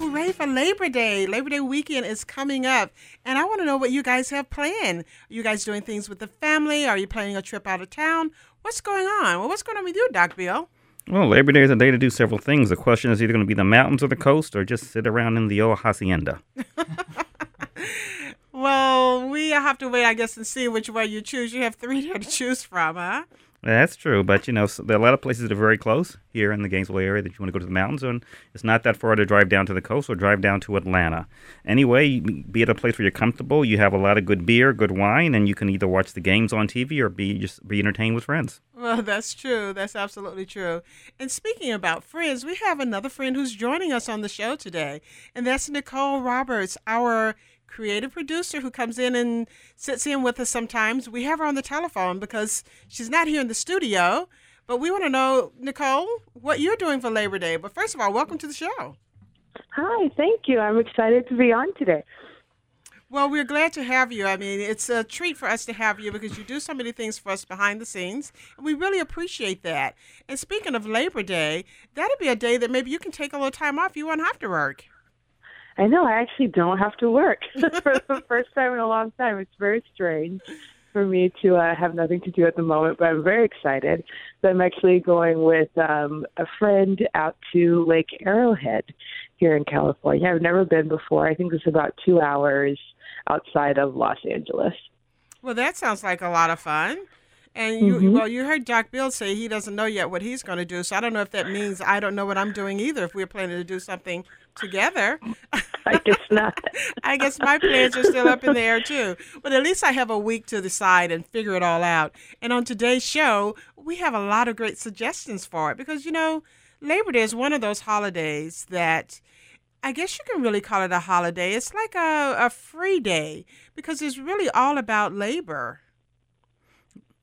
Hooray for Labor Day! Labor Day weekend is coming up, and I want to know what you guys have planned. Are you guys doing things with the family? Are you planning a trip out of town? What's going on? Well, what's going on with you, Doc Bill? Well, Labor Day is a day to do several things. The question is either going to be the mountains or the coast, or just sit around in the old hacienda. Well, we have to wait, I guess, and see which way you choose. You have three to choose from, huh? That's true, but you know so there are a lot of places that are very close here in the Gainesville area that you want to go to the mountains, and it's not that far to drive down to the coast or drive down to Atlanta. Anyway, be at a place where you're comfortable. You have a lot of good beer, good wine, and you can either watch the games on TV or be just be entertained with friends. Well, that's true. That's absolutely true. And speaking about friends, we have another friend who's joining us on the show today, and that's Nicole Roberts, our creative producer who comes in and sits in with us sometimes. We have her on the telephone because she's not here in the studio. But we want to know, Nicole, what you're doing for Labor Day. But first of all, welcome to the show. Hi, thank you. I'm excited to be on today. Well, we're glad to have you. I mean, it's a treat for us to have you because you do so many things for us behind the scenes, and we really appreciate that. And speaking of Labor Day, that'd be a day that maybe you can take a little time off. You won't have to work. I know I actually don't have to work for the first time in a long time. It's very strange for me to uh, have nothing to do at the moment, but I'm very excited. So I'm actually going with um, a friend out to Lake Arrowhead here in California. I've never been before. I think it's about two hours outside of Los Angeles. Well, that sounds like a lot of fun. And you, Mhm. well, you heard Doc Bill say he doesn't know yet what he's going to do. So I don't know if that means I don't know what I'm doing either. If we're planning to do something together, I guess not. I guess my plans are still up in the air too. But at least I have a week to decide and figure it all out. And on today's show, we have a lot of great suggestions for it because you know, Labor Day is one of those holidays that I guess you can really call it a holiday. It's like a, a free day because it's really all about labor.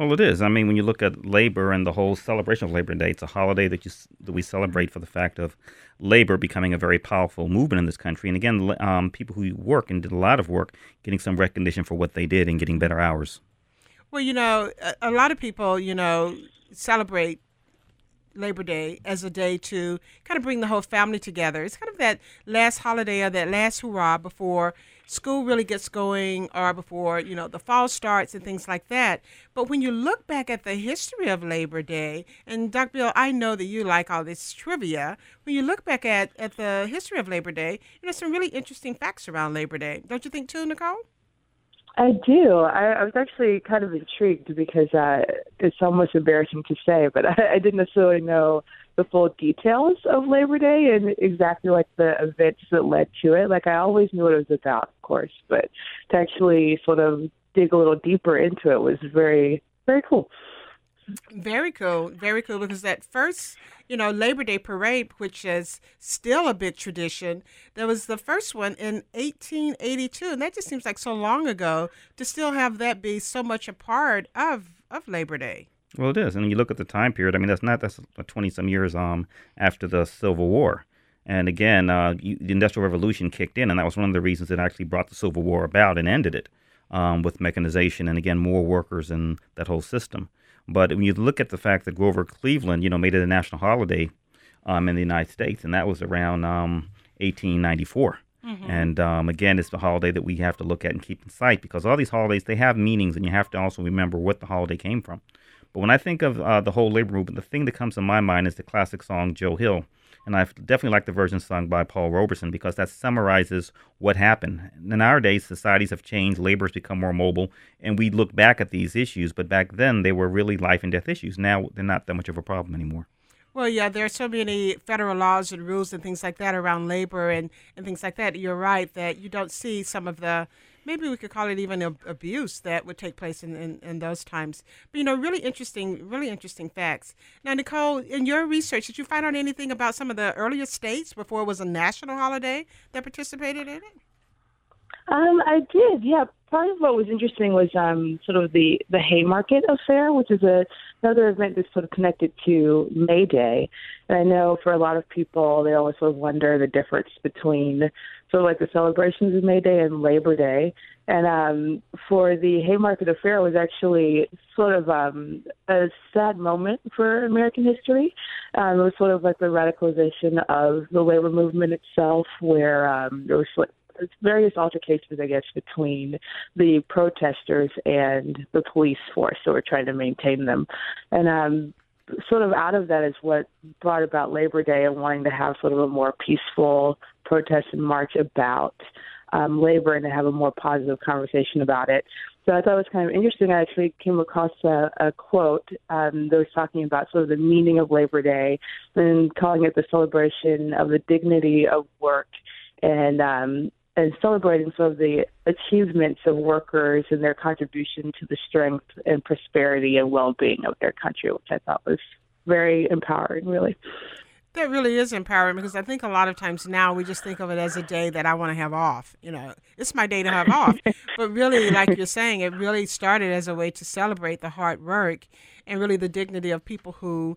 Well, it is. I mean, when you look at labor and the whole celebration of Labor Day, it's a holiday that you that we celebrate for the fact of labor becoming a very powerful movement in this country. And again, um, people who work and did a lot of work getting some recognition for what they did and getting better hours. Well, you know, a, a lot of people, you know, celebrate Labor Day as a day to kind of bring the whole family together. It's kind of that last holiday or that last hurrah before school really gets going or before, you know, the fall starts and things like that. But when you look back at the history of Labor Day, and Dr. Bill, I know that you like all this trivia. When you look back at, at the history of Labor Day, you know, some really interesting facts around Labor Day. Don't you think too, Nicole? I do. I, I was actually kind of intrigued because uh, it's almost embarrassing to say, but I, I didn't necessarily know the full details of Labor Day and exactly like the events that led to it. Like I always knew what it was about, of course, but to actually sort of dig a little deeper into it was very, very cool. Very cool, very cool. Because that first, you know, Labor Day parade, which is still a big tradition, there was the first one in 1882, and that just seems like so long ago to still have that be so much a part of of Labor Day. Well, it is. And you look at the time period, I mean, that's not, that's 20 some years um, after the Civil War. And again, uh, you, the Industrial Revolution kicked in, and that was one of the reasons that actually brought the Civil War about and ended it um, with mechanization and, again, more workers and that whole system. But when you look at the fact that Grover Cleveland, you know, made it a national holiday um, in the United States, and that was around um, 1894. And um, again, it's the holiday that we have to look at and keep in sight because all these holidays they have meanings, and you have to also remember what the holiday came from. But when I think of uh, the whole labor movement, the thing that comes to my mind is the classic song Joe Hill. And I definitely like the version sung by Paul Robeson because that summarizes what happened. In our days, societies have changed, labor has become more mobile, and we look back at these issues. But back then, they were really life and death issues. Now, they're not that much of a problem anymore. Well, yeah, there are so many federal laws and rules and things like that around labor and, and things like that. You're right that you don't see some of the maybe we could call it even ab- abuse that would take place in, in, in, those times. But you know, really interesting, really interesting facts. Now, Nicole, in your research, did you find out anything about some of the earlier states before it was a national holiday that participated in it? Um, I did, yeah. Part of what was interesting was um, sort of the the Haymarket Affair, which is a, another event that's sort of connected to May Day. And I know for a lot of people, they always sort of wonder the difference between sort of like the celebrations of May Day and Labor Day. And um, for the Haymarket Affair, it was actually sort of um, a sad moment for American history. Um, it was sort of like the radicalization of the labor movement itself, where um, there was various altercations, I guess, between the protesters and the police force who were trying to maintain them. And um, sort of out of that is what brought about Labor Day and wanting to have sort of a more peaceful protest and march about um, labor and to have a more positive conversation about it. So I thought it was kind of interesting. I actually came across a, a quote um, that was talking about sort of the meaning of Labor Day and calling it the celebration of the dignity of work and um, and celebrating some of the achievements of workers and their contribution to the strength and prosperity and well-being of their country, which I thought was very empowering, really. That really is empowering because I think a lot of times now we just think of it as a day that I want to have off. You know, it's my day to have off. But really, like you're saying, it really started as a way to celebrate the hard work and really the dignity of people who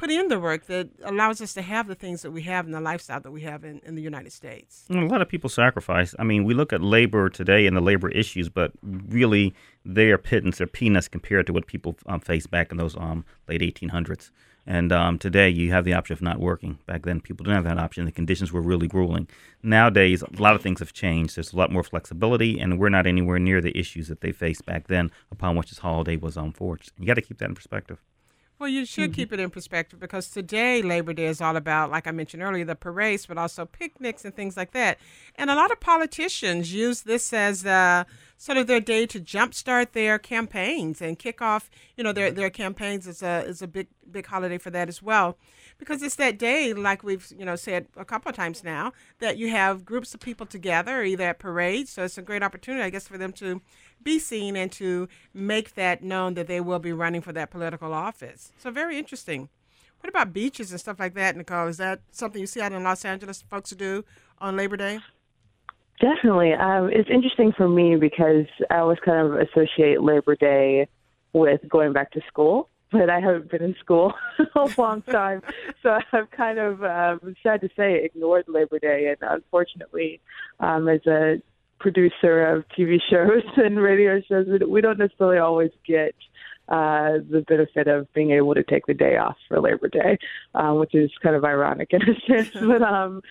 put in the work that allows us to have the things that we have and the lifestyle that we have in, in the United States. a lot of people sacrifice. I mean, we look at labor today and the labor issues, but really they are pittance, they're peanuts compared to what people um, faced back in those um, late 1800s. And um, today you have the option of not working. Back then, people didn't have that option. The conditions were really grueling. Nowadays, a lot of things have changed. There's a lot more flexibility, and we're not anywhere near the issues that they faced back then upon which this holiday was um, forged. You got to keep that in perspective. Well, you should mm-hmm. keep it in perspective because today Labor Day is all about, like I mentioned earlier, the parades, but also picnics and things like that. And a lot of politicians use this as uh, sort of their day to jumpstart their campaigns and kick off, you know, their mm-hmm. their campaigns is a is a big big holiday for that as well, because it's that day, like we've you know said a couple of times now, that you have groups of people together, either at parades. So it's a great opportunity, I guess, for them to be seen and to make that known that they will be running for that political office. So very interesting. What about beaches and stuff like that, Nicole? Is that something you see out in Los Angeles folks do on Labor Day? Definitely. Um, it's interesting for me because I always kind of associate Labor Day with going back to school, but I haven't been in school a long time. so I've kind of, um, sad to say, ignored Labor Day. And unfortunately, um, as a producer of TV shows and radio shows, we don't necessarily always get uh, the benefit of being able to take the day off for Labor Day, um, which is kind of ironic in a sense. but um,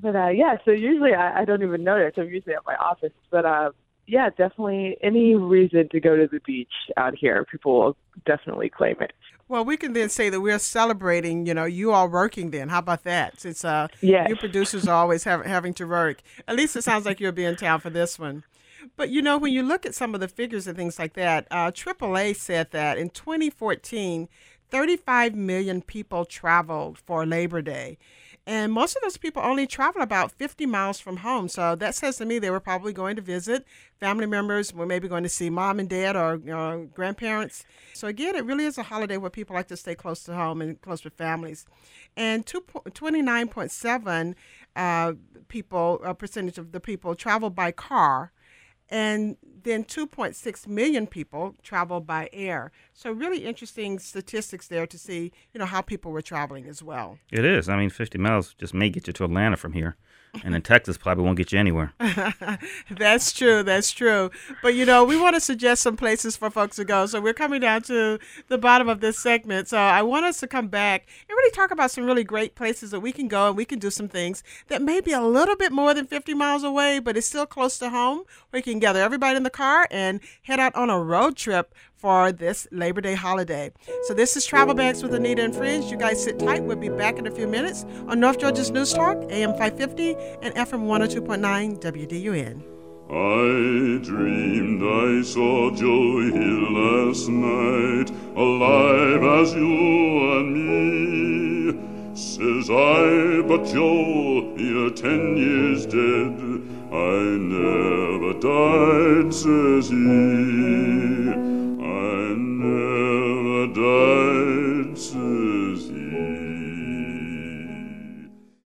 but uh, yeah, so usually I, I don't even notice. I'm usually at my office, but uh, yeah, definitely any reason to go to the beach out here, people will definitely claim it. Well, we can then say that we're celebrating, you know, you all working then. How about that? Since uh, yes. you producers are always have, having to work. At least it sounds like you'll be in town for this one. But, you know, when you look at some of the figures and things like that, uh, AAA said that in 2014, 35 million people traveled for Labor Day. And most of those people only travel about 50 miles from home. So that says to me they were probably going to visit family members, were maybe going to see mom and dad or you know, grandparents. So again, it really is a holiday where people like to stay close to home and close with families. And 29.7 uh, people, a percentage of the people travel by car and then 2.6 million people travel by air. So really interesting statistics there to see, you know, how people were traveling as well. It is. I mean, 50 miles just may get you to Atlanta from here and in Texas probably won't get you anywhere. that's true. That's true. But you know, we want to suggest some places for folks to go. So we're coming down to the bottom of this segment. So I want us to come back and really talk about some really great places that we can go and we can do some things that may be a little bit more than 50 miles away, but it's still close to home. We can gather everybody in the car and head out on a road trip for this Labor Day holiday. So this is Travel Bags with Annita and Friends. You guys sit tight. We'll be back in a few minutes on North Georgia's News Talk, AM 550 and FM 102.9 WDUN. I dreamed I saw Joe Hill last night, alive as you and me says I, but Joe, you're ten years dead. I never died, says he.